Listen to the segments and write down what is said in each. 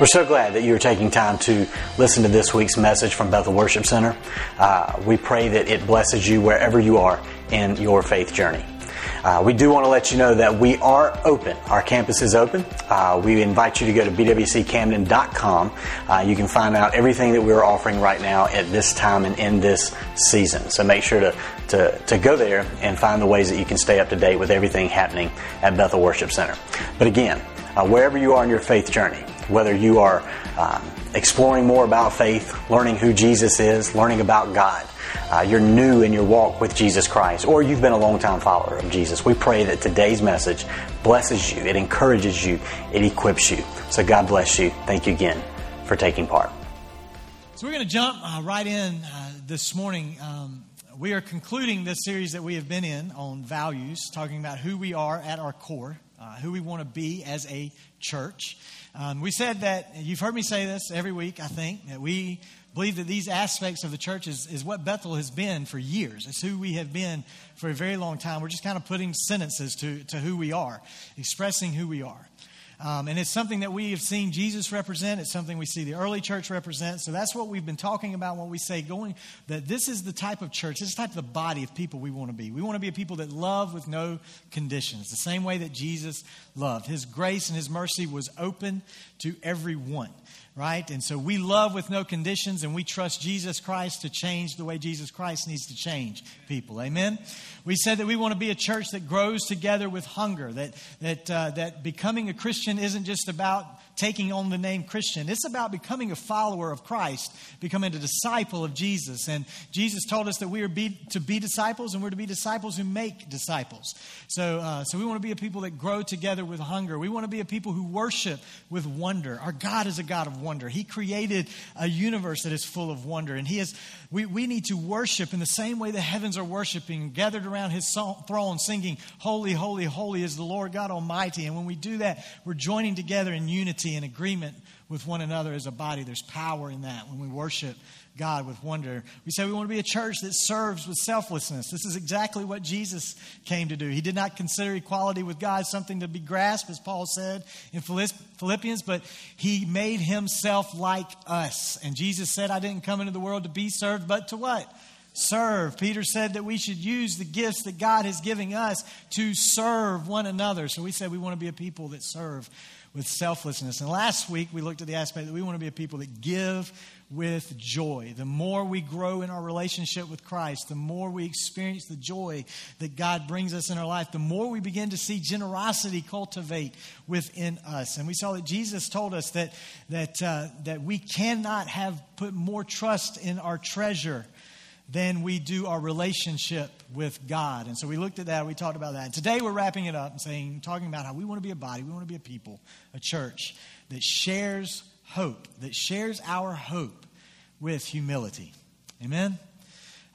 We're so glad that you're taking time to listen to this week's message from Bethel Worship Center. Uh, we pray that it blesses you wherever you are in your faith journey. Uh, we do want to let you know that we are open. Our campus is open. Uh, we invite you to go to bwccamden.com. Uh, you can find out everything that we're offering right now at this time and in this season. So make sure to, to, to go there and find the ways that you can stay up to date with everything happening at Bethel Worship Center. But again, uh, wherever you are in your faith journey, whether you are um, exploring more about faith, learning who Jesus is, learning about God, uh, you're new in your walk with Jesus Christ, or you've been a long time follower of Jesus, we pray that today's message blesses you, it encourages you, it equips you. So God bless you. Thank you again for taking part. So we're going to jump uh, right in uh, this morning. Um, we are concluding this series that we have been in on values, talking about who we are at our core, uh, who we want to be as a church. Um, we said that, you've heard me say this every week, I think, that we believe that these aspects of the church is, is what Bethel has been for years. It's who we have been for a very long time. We're just kind of putting sentences to, to who we are, expressing who we are. Um, and it's something that we have seen Jesus represent. It's something we see the early church represent. So that's what we've been talking about when we say going that this is the type of church, this is the type of the body of people we want to be. We want to be a people that love with no conditions, the same way that Jesus loved. His grace and his mercy was open to everyone right? And so we love with no conditions and we trust Jesus Christ to change the way Jesus Christ needs to change people. Amen? We said that we want to be a church that grows together with hunger, that, that, uh, that becoming a Christian isn't just about taking on the name Christian. It's about becoming a follower of Christ, becoming a disciple of Jesus. And Jesus told us that we are be, to be disciples, and we're to be disciples who make disciples. So, uh, so we want to be a people that grow together with hunger. We want to be a people who worship with wonder. Our God is a God of wonder. He created a universe that is full of wonder, and He is. We, we need to worship in the same way the heavens are worshiping, gathered around His throne, singing, "Holy, holy, holy is the Lord God Almighty." And when we do that, we're joining together in unity unity and agreement with one another as a body. There's power in that when we worship God with wonder. We say we want to be a church that serves with selflessness. This is exactly what Jesus came to do. He did not consider equality with God something to be grasped, as Paul said in Philippians, but he made himself like us. And Jesus said, I didn't come into the world to be served, but to what? serve. Peter said that we should use the gifts that God is giving us to serve one another. So we said we want to be a people that serve with selflessness. And last week we looked at the aspect that we want to be a people that give with joy. The more we grow in our relationship with Christ, the more we experience the joy that God brings us in our life, the more we begin to see generosity cultivate within us. And we saw that Jesus told us that, that, uh, that we cannot have put more trust in our treasure than we do our relationship with God. And so we looked at that, we talked about that. Today we're wrapping it up and saying, talking about how we want to be a body, we want to be a people, a church that shares hope, that shares our hope with humility. Amen?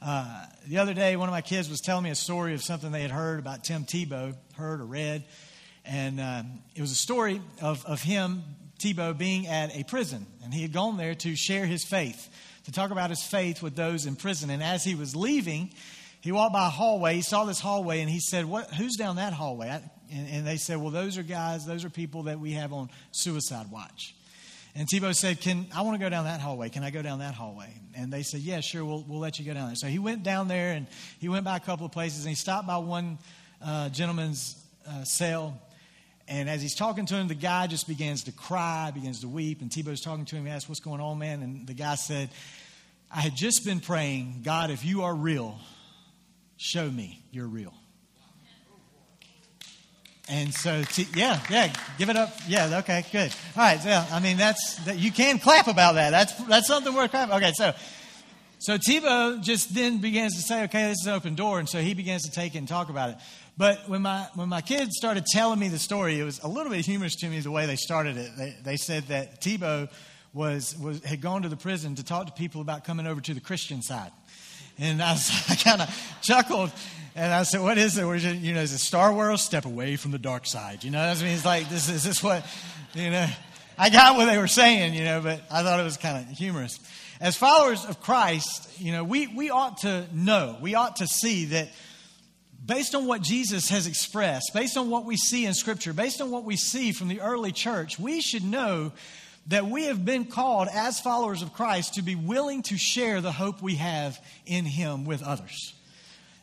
Uh, the other day, one of my kids was telling me a story of something they had heard about Tim Tebow, heard or read. And um, it was a story of, of him, Tebow, being at a prison. And he had gone there to share his faith to talk about his faith with those in prison. And as he was leaving, he walked by a hallway. He saw this hallway and he said, what, Who's down that hallway? And, and, they said, Well, those are guys, those are people that we have on suicide watch. And Tebow said, Can I want to go down that hallway? Can I go down that hallway? And they said, Yeah, sure, we'll, we'll let you go down there. So he went down there and he went by a couple of places and he stopped by one uh, gentleman's uh, cell. And as he's talking to him, the guy just begins to cry, begins to weep. And Tebow's talking to him. He asks, What's going on, man? And the guy said, I had just been praying, God, if you are real, show me you're real. And so, yeah, yeah, give it up. Yeah, okay, good. All right, yeah, I mean, that's, that, you can clap about that. That's, that's something worth clapping. Okay, so, so Tebow just then begins to say, okay, this is an open door. And so he begins to take it and talk about it. But when my, when my kids started telling me the story, it was a little bit humorous to me the way they started it. They, they said that Tebow was, was, had gone to the prison to talk to people about coming over to the Christian side. And I, I kind of chuckled and I said, What is it? Where's it? You know, is it Star Wars? Step away from the dark side. You know, I mean, it's like, this is this what, you know, I got what they were saying, you know, but I thought it was kind of humorous. As followers of Christ, you know, we, we ought to know, we ought to see that based on what Jesus has expressed, based on what we see in Scripture, based on what we see from the early church, we should know that we have been called as followers of Christ to be willing to share the hope we have in Him with others.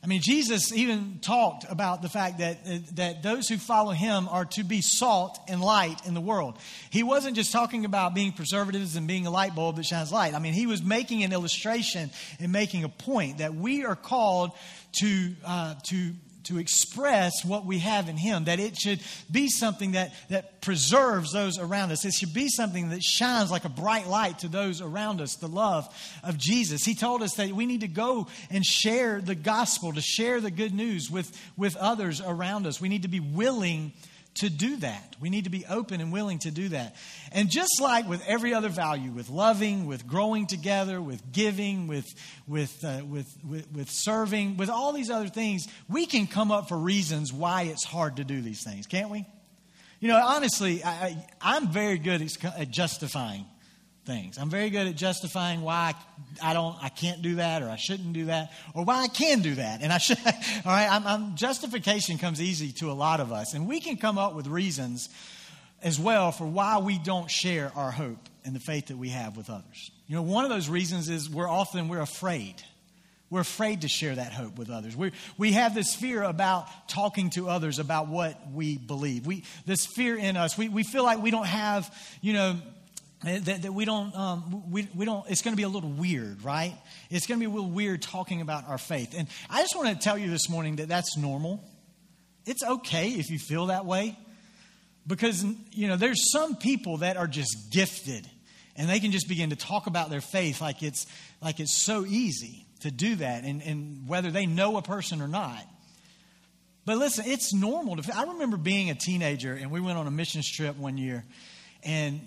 I mean, Jesus even talked about the fact that, that those who follow him are to be salt and light in the world. He wasn't just talking about being preservatives and being a light bulb that shines light. I mean, he was making an illustration and making a point that we are called to, uh, to to express what we have in Him, that it should be something that, that preserves those around us. It should be something that shines like a bright light to those around us, the love of Jesus. He told us that we need to go and share the gospel, to share the good news with, with others around us. We need to be willing to do that. We need to be open and willing to do that. And just like with every other value, with loving, with growing together, with giving, with, with, uh, with, with, with, serving, with all these other things, we can come up for reasons why it's hard to do these things, can't we? You know, honestly, I, I'm very good at justifying things. I'm very good at justifying why I, don't, I can't do that, or I shouldn't do that, or why I can do that, and I should. All right, I'm, I'm, justification comes easy to a lot of us, and we can come up with reasons as well for why we don't share our hope and the faith that we have with others. You know, one of those reasons is we're often we're afraid. We're afraid to share that hope with others. We, we have this fear about talking to others about what we believe. We, this fear in us, we, we feel like we don't have, you know, that, that we don't um, we, we don't it's going to be a little weird right? It's going to be a little weird talking about our faith. And i just want to tell you this morning that that's normal. It's okay if you feel that way because you know there's some people that are just gifted and they can just begin to talk about their faith like it's like it's so easy to do that and, and whether they know a person or not. But listen it's normal to i remember being a teenager and we went on a missions trip one year and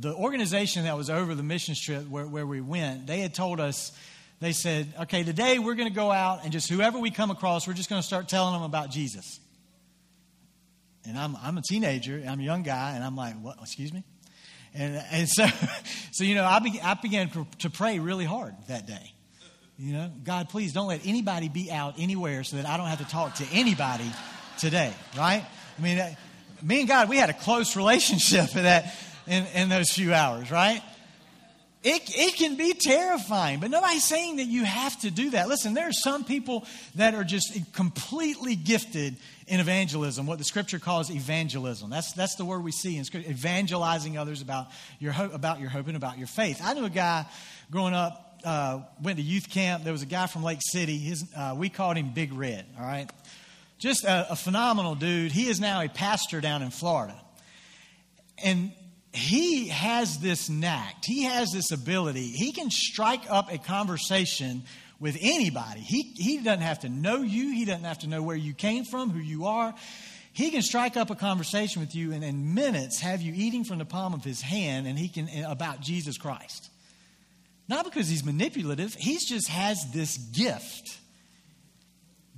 the organization that was over the mission trip where, where we went, they had told us, they said, okay, today we're going to go out and just whoever we come across, we're just going to start telling them about Jesus. And I'm, I'm a teenager, I'm a young guy, and I'm like, what, excuse me? And, and so, so, you know, I, be, I began to pray really hard that day. You know, God, please don't let anybody be out anywhere so that I don't have to talk to anybody today, right? I mean, uh, me and God, we had a close relationship that in, in those few hours, right? It, it can be terrifying, but nobody's saying that you have to do that. Listen, there are some people that are just completely gifted in evangelism, what the scripture calls evangelism. That's, that's the word we see in scripture, evangelizing others about your, hope, about your hope and about your faith. I knew a guy growing up, uh, went to youth camp. There was a guy from Lake City. His, uh, we called him Big Red, all right? Just a, a phenomenal dude. He is now a pastor down in Florida. And he has this knack, he has this ability. He can strike up a conversation with anybody. He, he doesn't have to know you, he doesn't have to know where you came from, who you are. He can strike up a conversation with you and in minutes have you eating from the palm of his hand and he can about Jesus Christ. Not because he's manipulative, he just has this gift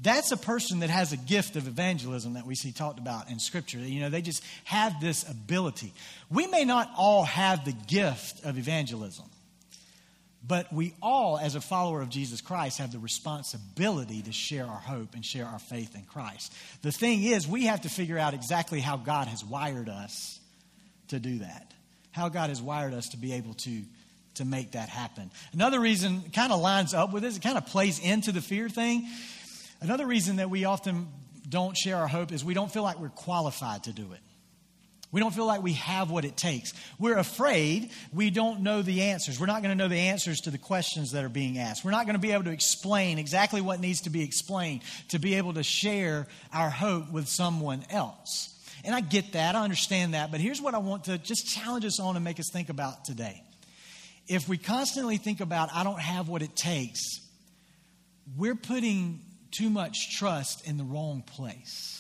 that's a person that has a gift of evangelism that we see talked about in Scripture. You know, they just have this ability. We may not all have the gift of evangelism, but we all, as a follower of Jesus Christ, have the responsibility to share our hope and share our faith in Christ. The thing is, we have to figure out exactly how God has wired us to do that, how God has wired us to be able to to make that happen. Another reason kind of lines up with this, it kind of plays into the fear thing Another reason that we often don't share our hope is we don't feel like we're qualified to do it. We don't feel like we have what it takes. We're afraid we don't know the answers. We're not going to know the answers to the questions that are being asked. We're not going to be able to explain exactly what needs to be explained to be able to share our hope with someone else. And I get that, I understand that, but here's what I want to just challenge us on and make us think about today. If we constantly think about, I don't have what it takes, we're putting too much trust in the wrong place.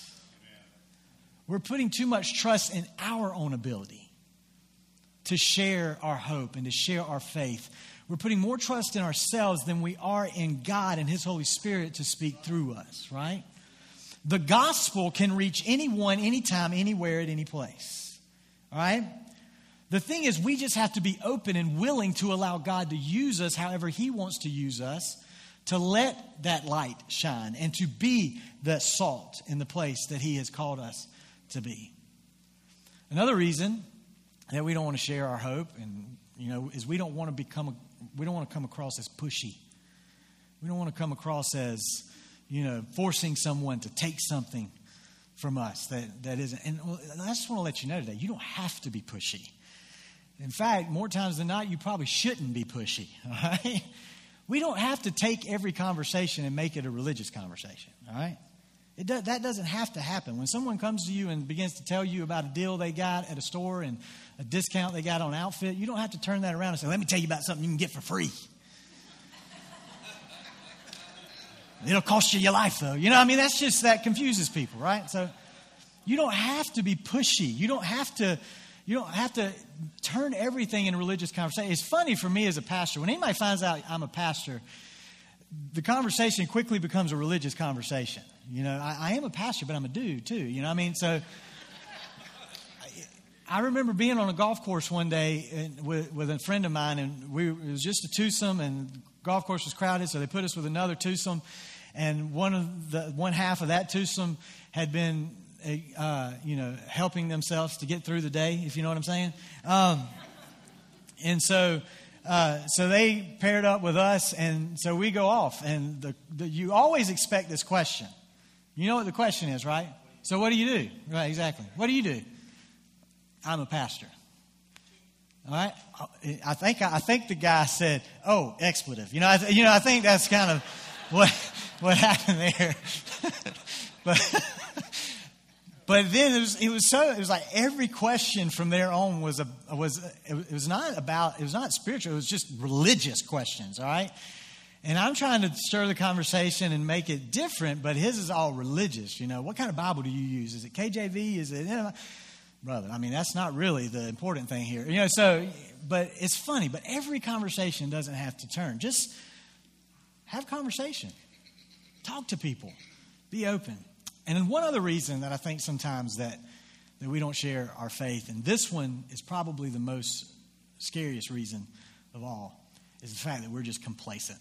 We're putting too much trust in our own ability to share our hope and to share our faith. We're putting more trust in ourselves than we are in God and His Holy Spirit to speak through us, right? The gospel can reach anyone, anytime, anywhere, at any place, all right? The thing is, we just have to be open and willing to allow God to use us however He wants to use us to let that light shine and to be the salt in the place that He has called us to be. Another reason that we don't want to share our hope, and you know, is we don't want to become a, we don't want to come across as pushy. We don't want to come across as you know forcing someone to take something from us that that isn't. And I just want to let you know today, you don't have to be pushy. In fact, more times than not, you probably shouldn't be pushy. All right. We don't have to take every conversation and make it a religious conversation. All right. Does, that doesn't have to happen. When someone comes to you and begins to tell you about a deal they got at a store and a discount they got on outfit, you don't have to turn that around and say, Let me tell you about something you can get for free. It'll cost you your life, though. You know, I mean, that's just, that confuses people, right? So you don't have to be pushy. You don't have to. You don't have to turn everything in religious conversation. It's funny for me as a pastor. When anybody finds out I'm a pastor, the conversation quickly becomes a religious conversation. You know, I, I am a pastor, but I'm a dude too. You know, I mean, so I remember being on a golf course one day with, with a friend of mine, and we, it was just a twosome, and golf course was crowded, so they put us with another twosome, and one of the one half of that twosome had been, uh, you know, helping themselves to get through the day, if you know what I'm saying. Um, and so uh, so they paired up with us, and so we go off. And the, the, you always expect this question. You know what the question is, right? So what do you do? Right, exactly. What do you do? I'm a pastor. All right. I think I think the guy said, "Oh, expletive." You know, I, you know, I think that's kind of what what happened there. but but then it was, it was so, it was like every question from there on was, a, was, it was not about, it was not spiritual, it was just religious questions, all right? And I'm trying to stir the conversation and make it different, but his is all religious, you know. What kind of Bible do you use? Is it KJV? Is it, brother, I mean, that's not really the important thing here. You know, so, but it's funny, but every conversation doesn't have to turn. Just have conversation, talk to people, be open. And then one other reason that I think sometimes that, that we don't share our faith, and this one is probably the most scariest reason of all, is the fact that we're just complacent.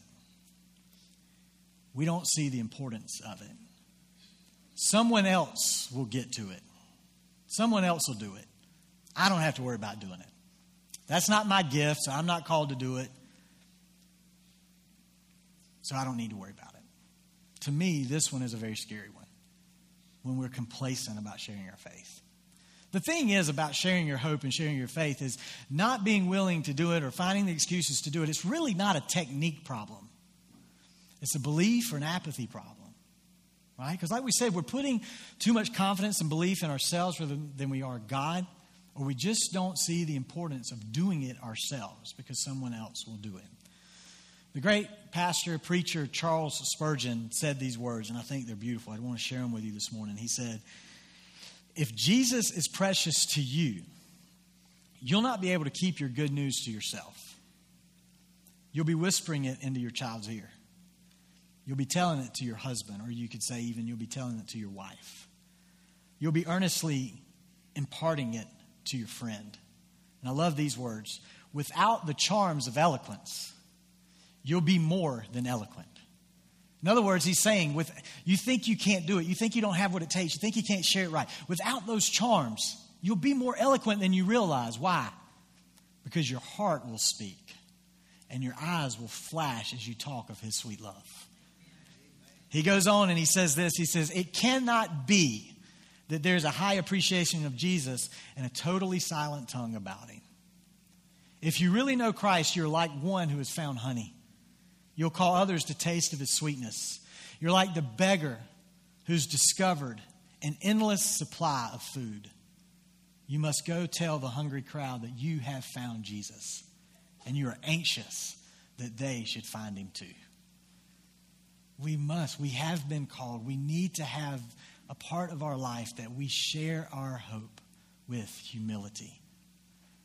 We don't see the importance of it. Someone else will get to it. Someone else will do it. I don't have to worry about doing it. That's not my gift, so I'm not called to do it. So I don't need to worry about it. To me, this one is a very scary one when we're complacent about sharing our faith. The thing is about sharing your hope and sharing your faith is not being willing to do it or finding the excuses to do it. It's really not a technique problem, it's a belief or an apathy problem. Right? Because, like we said, we're putting too much confidence and belief in ourselves rather than we are God, or we just don't see the importance of doing it ourselves because someone else will do it. The great pastor, preacher Charles Spurgeon said these words, and I think they're beautiful. I want to share them with you this morning. He said, If Jesus is precious to you, you'll not be able to keep your good news to yourself. You'll be whispering it into your child's ear. You'll be telling it to your husband, or you could say, even you'll be telling it to your wife. You'll be earnestly imparting it to your friend. And I love these words without the charms of eloquence you'll be more than eloquent. In other words, he's saying, with, you think you can't do it, you think you don't have what it takes, you think you can't share it right. Without those charms, you'll be more eloquent than you realize. Why? Because your heart will speak and your eyes will flash as you talk of his sweet love. He goes on and he says this He says, It cannot be that there's a high appreciation of Jesus and a totally silent tongue about him. If you really know Christ, you're like one who has found honey You'll call others to taste of his sweetness. You're like the beggar who's discovered an endless supply of food. You must go tell the hungry crowd that you have found Jesus, and you are anxious that they should find him too. We must, we have been called. We need to have a part of our life that we share our hope with humility.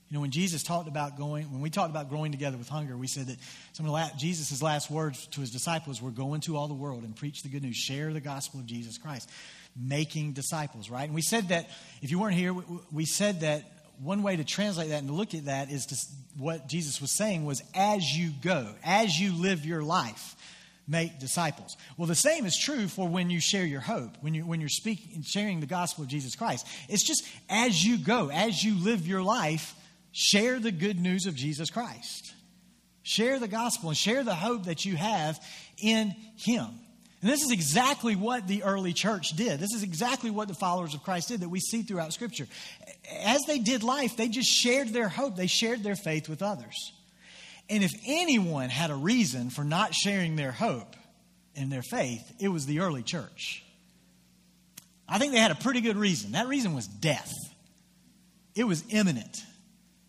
You know, when Jesus talked about going, when we talked about growing together with hunger, we said that some of Jesus' last words to his disciples were go into all the world and preach the good news, share the gospel of Jesus Christ, making disciples, right? And we said that, if you weren't here, we said that one way to translate that and to look at that is to, what Jesus was saying was as you go, as you live your life, make disciples. Well, the same is true for when you share your hope, when, you, when you're speaking, sharing the gospel of Jesus Christ. It's just as you go, as you live your life, share the good news of Jesus Christ. Share the gospel and share the hope that you have in Him. And this is exactly what the early church did. This is exactly what the followers of Christ did that we see throughout Scripture. As they did life, they just shared their hope, they shared their faith with others. And if anyone had a reason for not sharing their hope and their faith, it was the early church. I think they had a pretty good reason. That reason was death, it was imminent,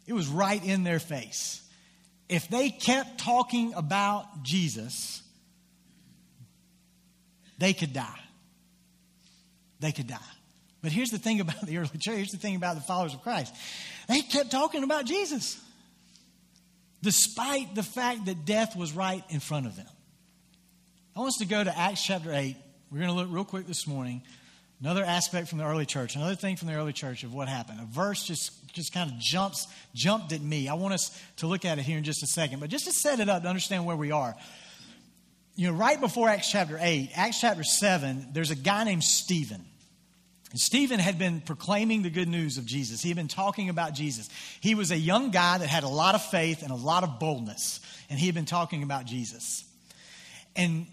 it was right in their face. If they kept talking about Jesus, they could die. They could die. But here's the thing about the early church. Here's the thing about the followers of Christ. They kept talking about Jesus, despite the fact that death was right in front of them. I want us to go to Acts chapter 8. We're going to look real quick this morning. Another aspect from the early church, another thing from the early church of what happened. A verse just, kind of jumps, jumped at me. I want us to look at it here in just a second. But just to set it up to understand where we are you know, right before Acts chapter 8, Acts chapter 7, there's a guy named Stephen. And Stephen had been proclaiming the good news of Jesus. He had been talking about Jesus. He was a young guy that had a lot of faith and a lot of boldness, and he had been talking about Jesus. And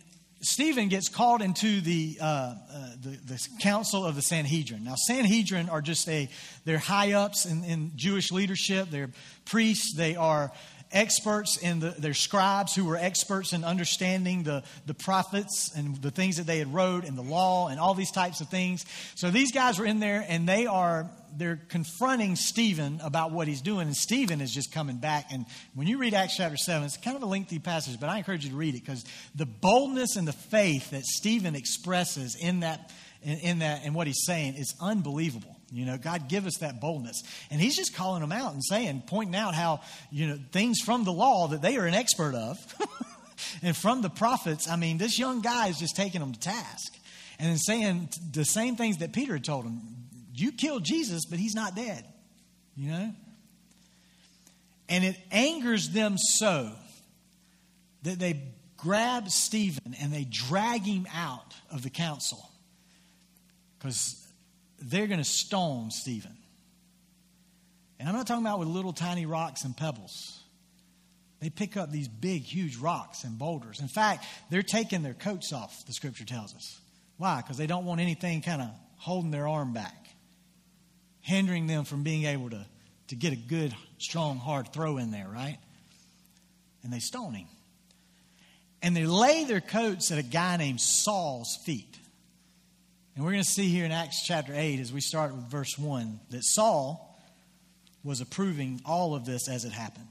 Stephen gets called into the, uh, uh, the, the, council of the Sanhedrin. Now, Sanhedrin are just a, they're high ups in, in Jewish leadership. They're priests. They are experts in the, their scribes who were experts in understanding the, the prophets and the things that they had wrote and the law and all these types of things. So these guys were in there and they are they're confronting Stephen about what he's doing, and Stephen is just coming back. And when you read Acts chapter 7, it's kind of a lengthy passage, but I encourage you to read it because the boldness and the faith that Stephen expresses in that in, in that and what he's saying is unbelievable. You know, God give us that boldness. And he's just calling them out and saying, pointing out how, you know, things from the law that they are an expert of. and from the prophets, I mean, this young guy is just taking them to task. And saying the same things that Peter had told him. You killed Jesus, but he's not dead. You know? And it angers them so that they grab Stephen and they drag him out of the council. Because they're going to stone Stephen. And I'm not talking about with little tiny rocks and pebbles. They pick up these big, huge rocks and boulders. In fact, they're taking their coats off, the scripture tells us. Why? Because they don't want anything kind of holding their arm back, hindering them from being able to, to get a good, strong, hard throw in there, right? And they stone him. And they lay their coats at a guy named Saul's feet. And we're going to see here in Acts chapter 8, as we start with verse 1, that Saul was approving all of this as it happened.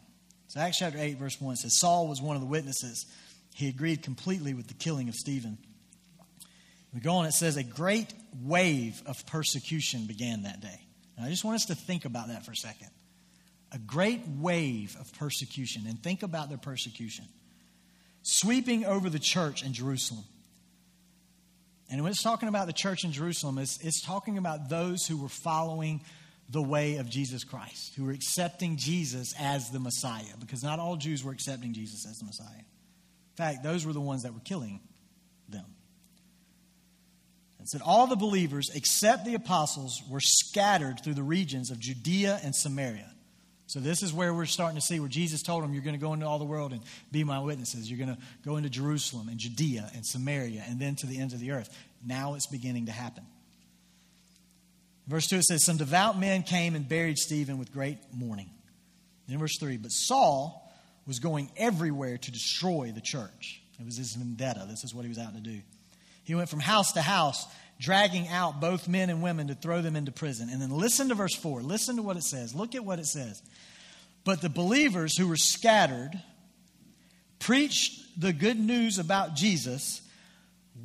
So, Acts chapter 8, verse 1 says Saul was one of the witnesses. He agreed completely with the killing of Stephen. We go on, it says, a great wave of persecution began that day. Now, I just want us to think about that for a second. A great wave of persecution, and think about their persecution, sweeping over the church in Jerusalem. And when it's talking about the church in Jerusalem, it's, it's talking about those who were following the way of Jesus Christ, who were accepting Jesus as the Messiah, because not all Jews were accepting Jesus as the Messiah. In fact, those were the ones that were killing them. It said, All the believers, except the apostles, were scattered through the regions of Judea and Samaria. So, this is where we're starting to see where Jesus told them, You're going to go into all the world and be my witnesses. You're going to go into Jerusalem and Judea and Samaria and then to the ends of the earth. Now it's beginning to happen. Verse 2 it says, Some devout men came and buried Stephen with great mourning. Then verse 3 But Saul was going everywhere to destroy the church. It was his vendetta. This is what he was out to do. He went from house to house, dragging out both men and women to throw them into prison. And then listen to verse 4. Listen to what it says. Look at what it says. But the believers who were scattered preached the good news about Jesus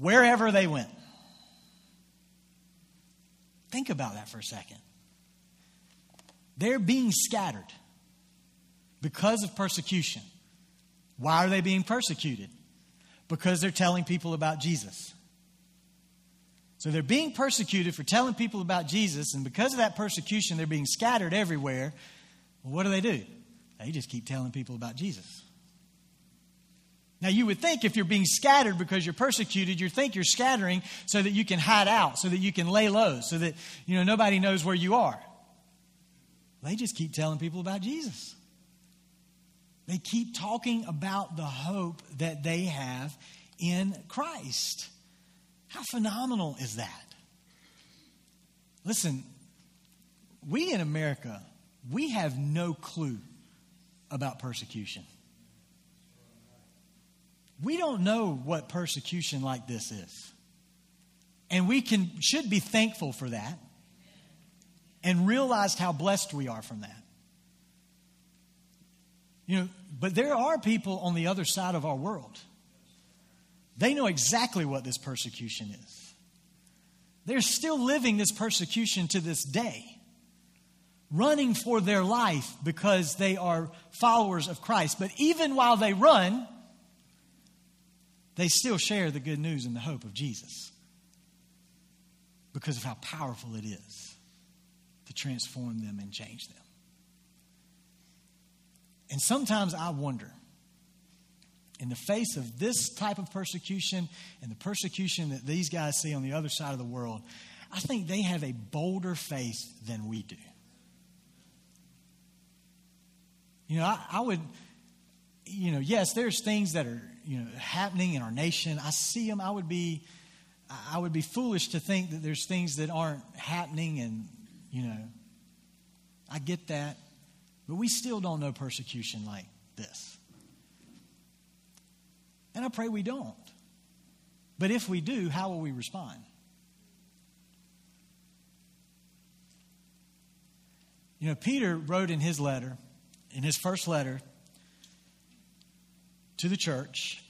wherever they went. Think about that for a second. They're being scattered because of persecution. Why are they being persecuted? Because they're telling people about Jesus. So they're being persecuted for telling people about Jesus, and because of that persecution, they're being scattered everywhere. Well, what do they do? They just keep telling people about Jesus. Now, you would think if you're being scattered because you're persecuted, you think you're scattering so that you can hide out, so that you can lay low, so that you know nobody knows where you are. They just keep telling people about Jesus. They keep talking about the hope that they have in Christ. How phenomenal is that? Listen, we in America, we have no clue about persecution. We don't know what persecution like this is. And we can should be thankful for that and realize how blessed we are from that. You know, but there are people on the other side of our world. They know exactly what this persecution is. They're still living this persecution to this day, running for their life because they are followers of Christ. But even while they run, they still share the good news and the hope of Jesus because of how powerful it is to transform them and change them. And sometimes I wonder, in the face of this type of persecution and the persecution that these guys see on the other side of the world, I think they have a bolder faith than we do. You know, I, I would, you know, yes, there's things that are you know, happening in our nation. I see them. I would be, I would be foolish to think that there's things that aren't happening, and you know, I get that, but we still don't know persecution like this. And I pray we don't. But if we do, how will we respond? You know, Peter wrote in his letter, in his first letter to the church,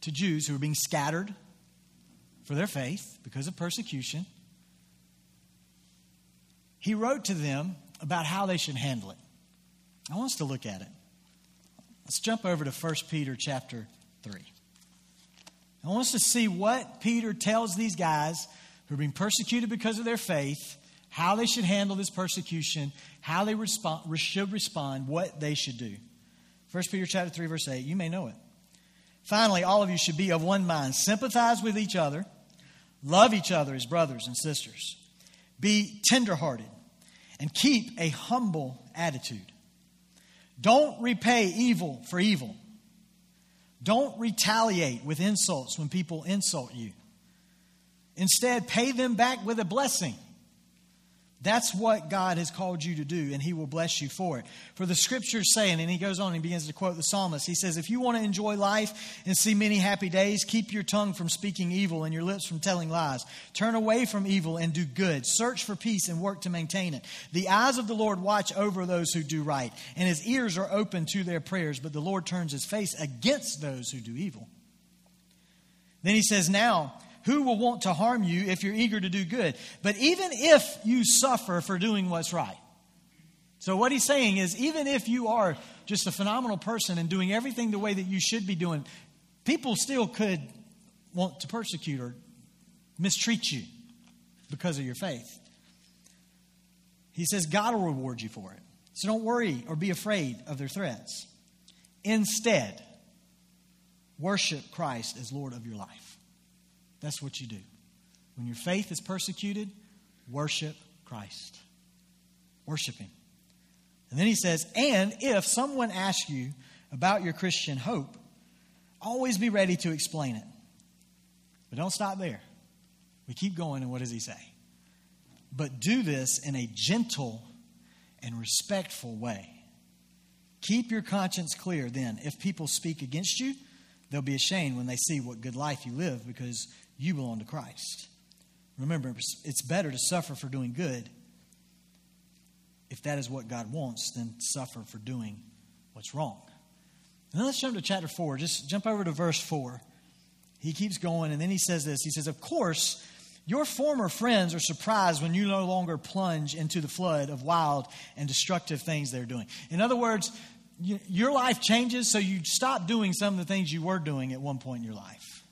to Jews who were being scattered for their faith because of persecution. He wrote to them about how they should handle it. I want us to look at it. Let's jump over to 1 Peter chapter 3. I want us to see what Peter tells these guys who are being persecuted because of their faith, how they should handle this persecution, how they respond, should respond, what they should do. 1 Peter chapter 3, verse 8, you may know it. Finally, all of you should be of one mind. Sympathize with each other. Love each other as brothers and sisters. Be tenderhearted and keep a humble attitude. Don't repay evil for evil. Don't retaliate with insults when people insult you. Instead, pay them back with a blessing. That's what God has called you to do, and He will bless you for it. For the scriptures saying, and he goes on and begins to quote the psalmist, he says, If you want to enjoy life and see many happy days, keep your tongue from speaking evil and your lips from telling lies. Turn away from evil and do good. Search for peace and work to maintain it. The eyes of the Lord watch over those who do right, and His ears are open to their prayers, but the Lord turns His face against those who do evil. Then he says, Now, who will want to harm you if you're eager to do good? But even if you suffer for doing what's right. So, what he's saying is, even if you are just a phenomenal person and doing everything the way that you should be doing, people still could want to persecute or mistreat you because of your faith. He says, God will reward you for it. So, don't worry or be afraid of their threats. Instead, worship Christ as Lord of your life. That's what you do. When your faith is persecuted, worship Christ. Worship Him. And then he says, and if someone asks you about your Christian hope, always be ready to explain it. But don't stop there. We keep going, and what does he say? But do this in a gentle and respectful way. Keep your conscience clear then. If people speak against you, they'll be ashamed when they see what good life you live because you belong to Christ. Remember, it's better to suffer for doing good if that is what God wants than suffer for doing what's wrong. Now let's jump to chapter 4. Just jump over to verse 4. He keeps going, and then he says this He says, Of course, your former friends are surprised when you no longer plunge into the flood of wild and destructive things they're doing. In other words, your life changes, so you stop doing some of the things you were doing at one point in your life.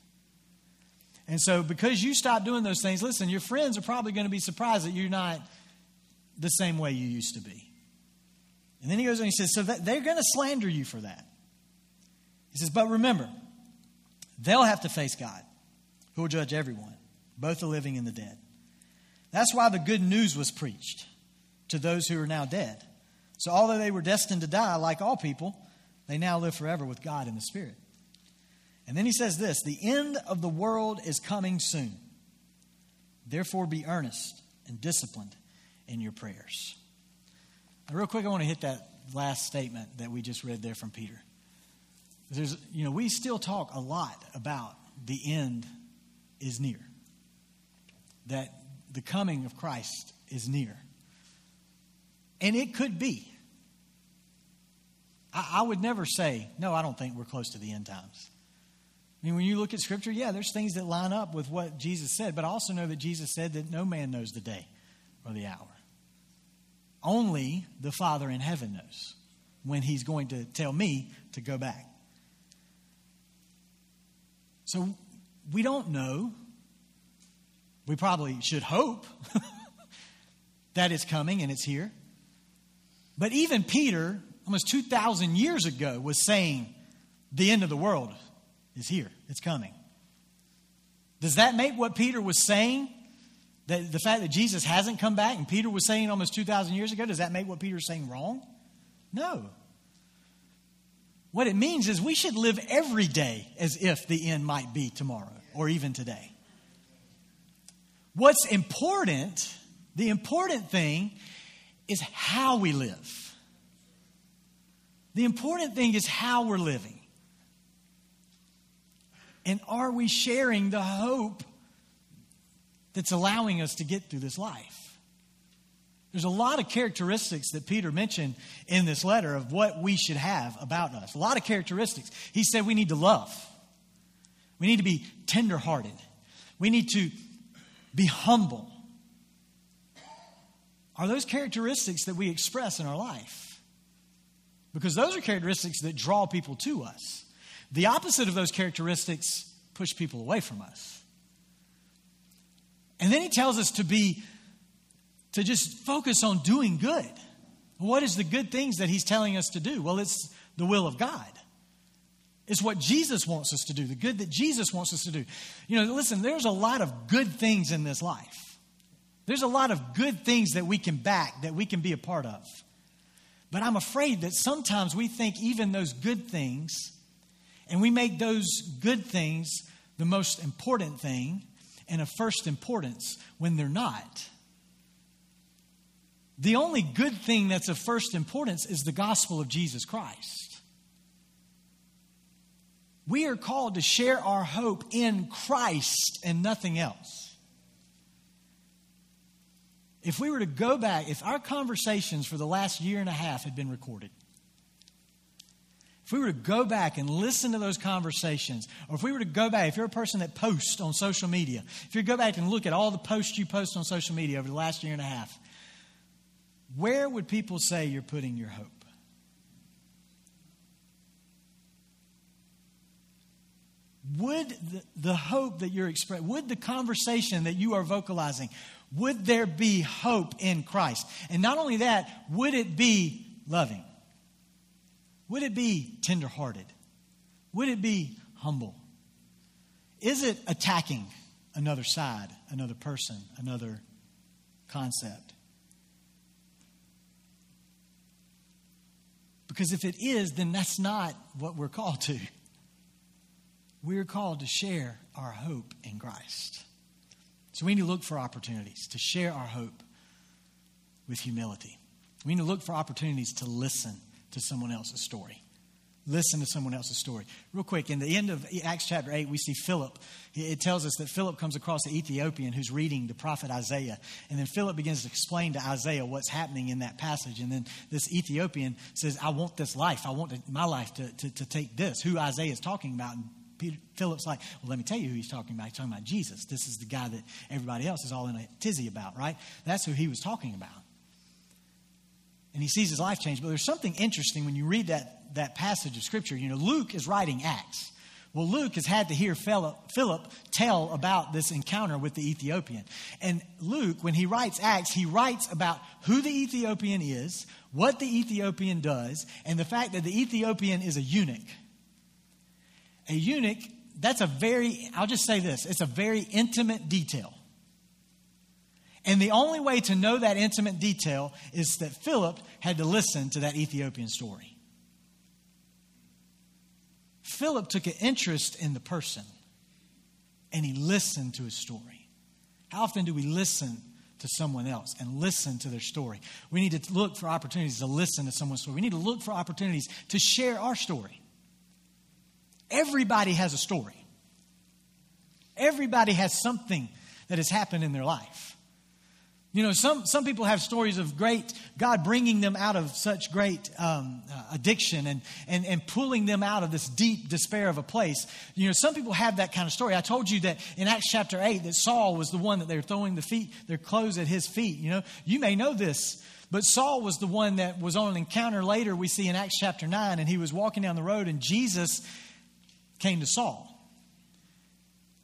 And so, because you stop doing those things, listen, your friends are probably going to be surprised that you're not the same way you used to be. And then he goes and he says, So they're going to slander you for that. He says, But remember, they'll have to face God, who will judge everyone, both the living and the dead. That's why the good news was preached. to those who are now dead. So, although they were destined to die, like all people, they now live forever with God in the Spirit. And then he says this the end of the world is coming soon. Therefore, be earnest and disciplined in your prayers. Now, real quick, I want to hit that last statement that we just read there from Peter. There's, you know, we still talk a lot about the end is near, that the coming of Christ is near. And it could be. I, I would never say, no, I don't think we're close to the end times. I mean, when you look at Scripture, yeah, there's things that line up with what Jesus said, but I also know that Jesus said that no man knows the day or the hour. Only the Father in heaven knows when He's going to tell me to go back. So we don't know. We probably should hope that it's coming and it's here. But even Peter, almost 2,000 years ago, was saying the end of the world is here, it's coming. Does that make what Peter was saying that the fact that Jesus hasn't come back and Peter was saying almost 2,000 years ago, does that make what Peter's saying wrong? No. What it means is we should live every day as if the end might be tomorrow or even today. What's important, the important thing, is how we live. The important thing is how we're living. And are we sharing the hope that's allowing us to get through this life. There's a lot of characteristics that Peter mentioned in this letter of what we should have about us. A lot of characteristics. He said we need to love, we need to be tenderhearted, we need to be humble. Are those characteristics that we express in our life? Because those are characteristics that draw people to us. The opposite of those characteristics push people away from us. And then he tells us to be, to just focus on doing good. What is the good things that he's telling us to do? Well, it's the will of God. It's what Jesus wants us to do, the good that Jesus wants us to do. You know, listen, there's a lot of good things in this life. There's a lot of good things that we can back, that we can be a part of. But I'm afraid that sometimes we think even those good things, and we make those good things the most important thing, and of first importance when they're not. The only good thing that's of first importance is the gospel of Jesus Christ. We are called to share our hope in Christ and nothing else. If we were to go back, if our conversations for the last year and a half had been recorded, if we were to go back and listen to those conversations, or if we were to go back, if you're a person that posts on social media, if you go back and look at all the posts you post on social media over the last year and a half, where would people say you're putting your hope? Would the, the hope that you're expressing, would the conversation that you are vocalizing, would there be hope in Christ? And not only that, would it be loving? Would it be tenderhearted? Would it be humble? Is it attacking another side, another person, another concept? Because if it is, then that's not what we're called to. We're called to share our hope in Christ. So we need to look for opportunities to share our hope with humility. We need to look for opportunities to listen to someone else's story. Listen to someone else's story. Real quick, in the end of Acts chapter 8, we see Philip. It tells us that Philip comes across an Ethiopian who's reading the prophet Isaiah. And then Philip begins to explain to Isaiah what's happening in that passage. And then this Ethiopian says, I want this life. I want my life to, to, to take this, who Isaiah is talking about. And Peter, Philip's like, well, let me tell you who he's talking about. He's talking about Jesus. This is the guy that everybody else is all in a tizzy about, right? That's who he was talking about and he sees his life change. But there's something interesting when you read that, that passage of Scripture. You know, Luke is writing Acts. Well, Luke has had to hear Philip tell about this encounter with the Ethiopian. And Luke, when he writes Acts, he writes about who the Ethiopian is, what the Ethiopian does, and the fact that the Ethiopian is a eunuch. A eunuch, that's a very, I'll just say this, it's a very intimate detail. And the only way to know that intimate detail is that Philip had to listen to that Ethiopian story. Philip took an interest in the person and he listened to his story. How often do we listen to someone else and listen to their story? We need to look for opportunities to listen to someone's story. We need to look for opportunities to share our story. Everybody has a story, everybody has something that has happened in their life. You know, some, some people have stories of great God bringing them out of such great um, uh, addiction and, and, and pulling them out of this deep despair of a place. You know, some people have that kind of story. I told you that in Acts chapter 8 that Saul was the one that they were throwing the feet, their clothes at his feet. You know, you may know this, but Saul was the one that was on an encounter later we see in Acts chapter 9, and he was walking down the road, and Jesus came to Saul.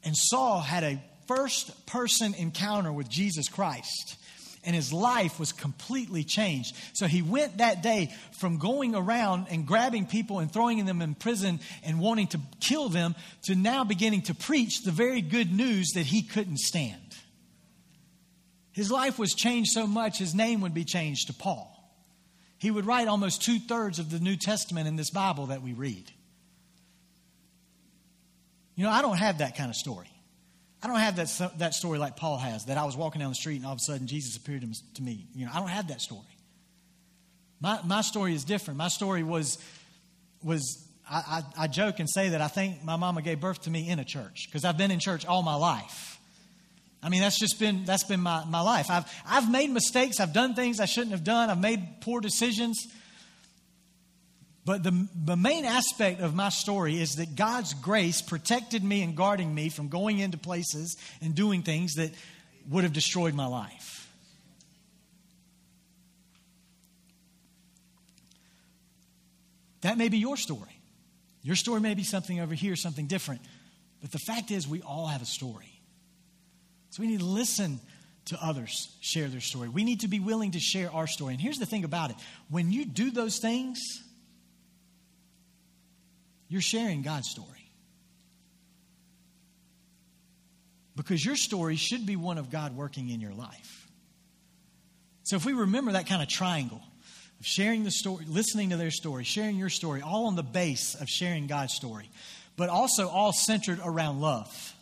And Saul had a first person encounter with Jesus Christ. And his life was completely changed. So he went that day from going around and grabbing people and throwing them in prison and wanting to kill them to now beginning to preach the very good news that he couldn't stand. His life was changed so much, his name would be changed to Paul. He would write almost two thirds of the New Testament in this Bible that we read. You know, I don't have that kind of story. I don't have that, that story like Paul has, that I was walking down the street and all of a sudden Jesus appeared to me. You know, I don't have that story. My, my story is different. My story was, was I, I, I joke and say that I think my mama gave birth to me in a church because I've been in church all my life. I mean, that's just been, that's been my, my life. I've, I've made mistakes. I've done things I shouldn't have done. I've made poor decisions. But the, the main aspect of my story is that God's grace protected me and guarding me from going into places and doing things that would have destroyed my life. That may be your story. Your story may be something over here, something different. But the fact is, we all have a story. So we need to listen to others share their story. We need to be willing to share our story. And here's the thing about it when you do those things, you're sharing God's story. Because your story should be one of God working in your life. So if we remember that kind of triangle of sharing the story, listening to their story, sharing your story, all on the base of sharing God's story, but also all centered around love,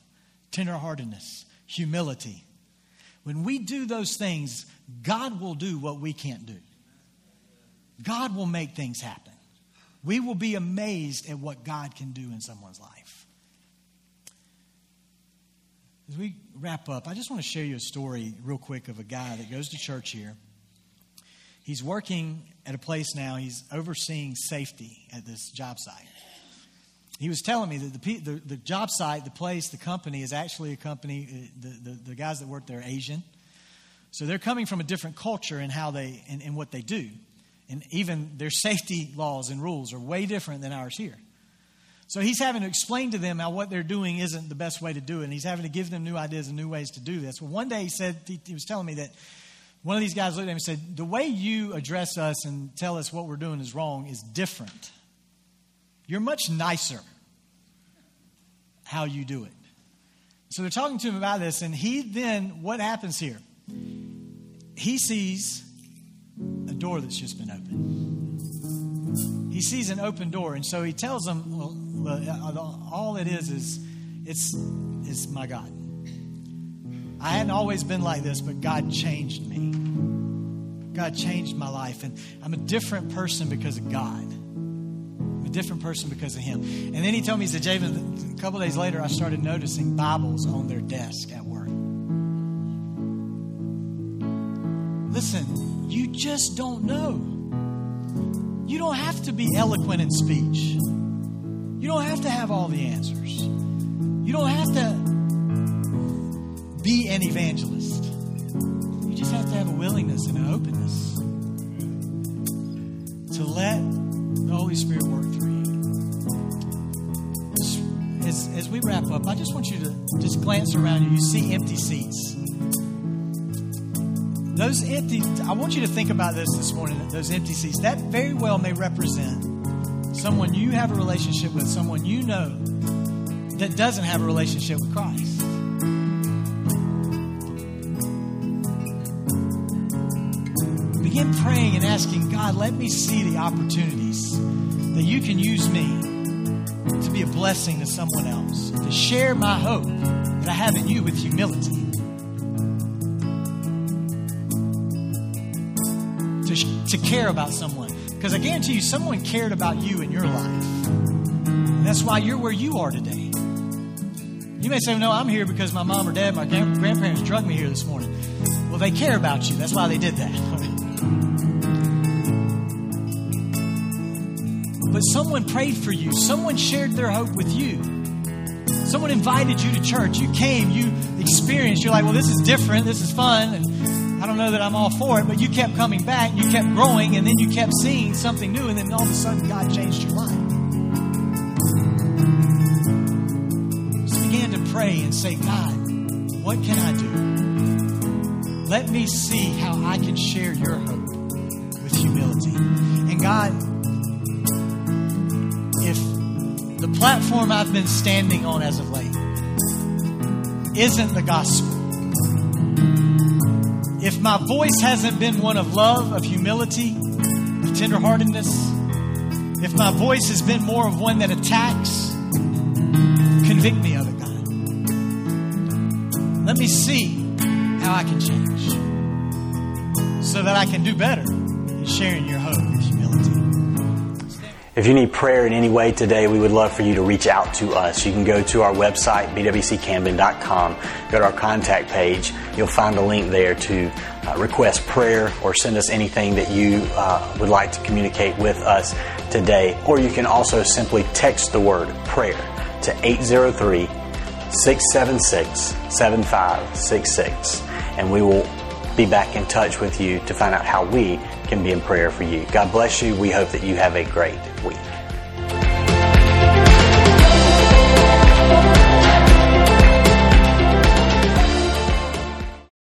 tenderheartedness, humility. When we do those things, God will do what we can't do. God will make things happen we will be amazed at what God can do in someone's life. As we wrap up, I just want to share you a story real quick of a guy that goes to church here. He's working at a place now, he's overseeing safety at this job site. He was telling me that the, the, the job site, the place, the company is actually a company, uh, the, the, the guys that work there are Asian. So they're coming from a different culture in how they, in what they do. And even their safety laws and rules are way different than ours here. So he's having to explain to them how what they're doing isn't the best way to do it. And he's having to give them new ideas and new ways to do this. Well, one day he said, he was telling me that one of these guys looked at him and said, The way you address us and tell us what we're doing is wrong is different. You're much nicer how you do it. So they're talking to him about this, and he then, what happens here? He sees a door that's just been opened. He sees an open door, and so he tells them, well, all it is is it's, it's my God. I hadn't always been like this, but God changed me. God changed my life, and I'm a different person because of God. I'm a different person because of Him. And then he told me, he said, Javen, a couple days later, I started noticing Bibles on their desk at work. Listen, just don't know. You don't have to be eloquent in speech. You don't have to have all the answers. You don't have to be an evangelist. You just have to have a willingness and an openness to let the Holy Spirit work through you. As, as we wrap up, I just want you to just glance around you. You see empty seats. Those empty, I want you to think about this this morning, those empty seats. That very well may represent someone you have a relationship with, someone you know that doesn't have a relationship with Christ. Begin praying and asking God, let me see the opportunities that you can use me to be a blessing to someone else, to share my hope that I have in you with humility. To, to care about someone. Because I guarantee you, someone cared about you in your life. That's why you're where you are today. You may say, No, I'm here because my mom or dad, my grandparents drug me here this morning. Well, they care about you. That's why they did that. but someone prayed for you, someone shared their hope with you. Someone invited you to church. You came, you experienced. You're like, well, this is different. This is fun. And don't know that I'm all for it, but you kept coming back. You kept growing, and then you kept seeing something new. And then all of a sudden, God changed your life. Just began to pray and say, God, what can I do? Let me see how I can share your hope with humility. And God, if the platform I've been standing on as of late isn't the gospel, if my voice hasn't been one of love, of humility, of tenderheartedness, if my voice has been more of one that attacks, convict me of it, God. Let me see how I can change so that I can do better in sharing your hope and humility. If you need prayer in any way today, we would love for you to reach out to us. You can go to our website, bwccamden.com, go to our contact page. You'll find a link there to uh, request prayer or send us anything that you uh, would like to communicate with us today. Or you can also simply text the word prayer to 803 676 7566 and we will be back in touch with you to find out how we can be in prayer for you. God bless you. We hope that you have a great week.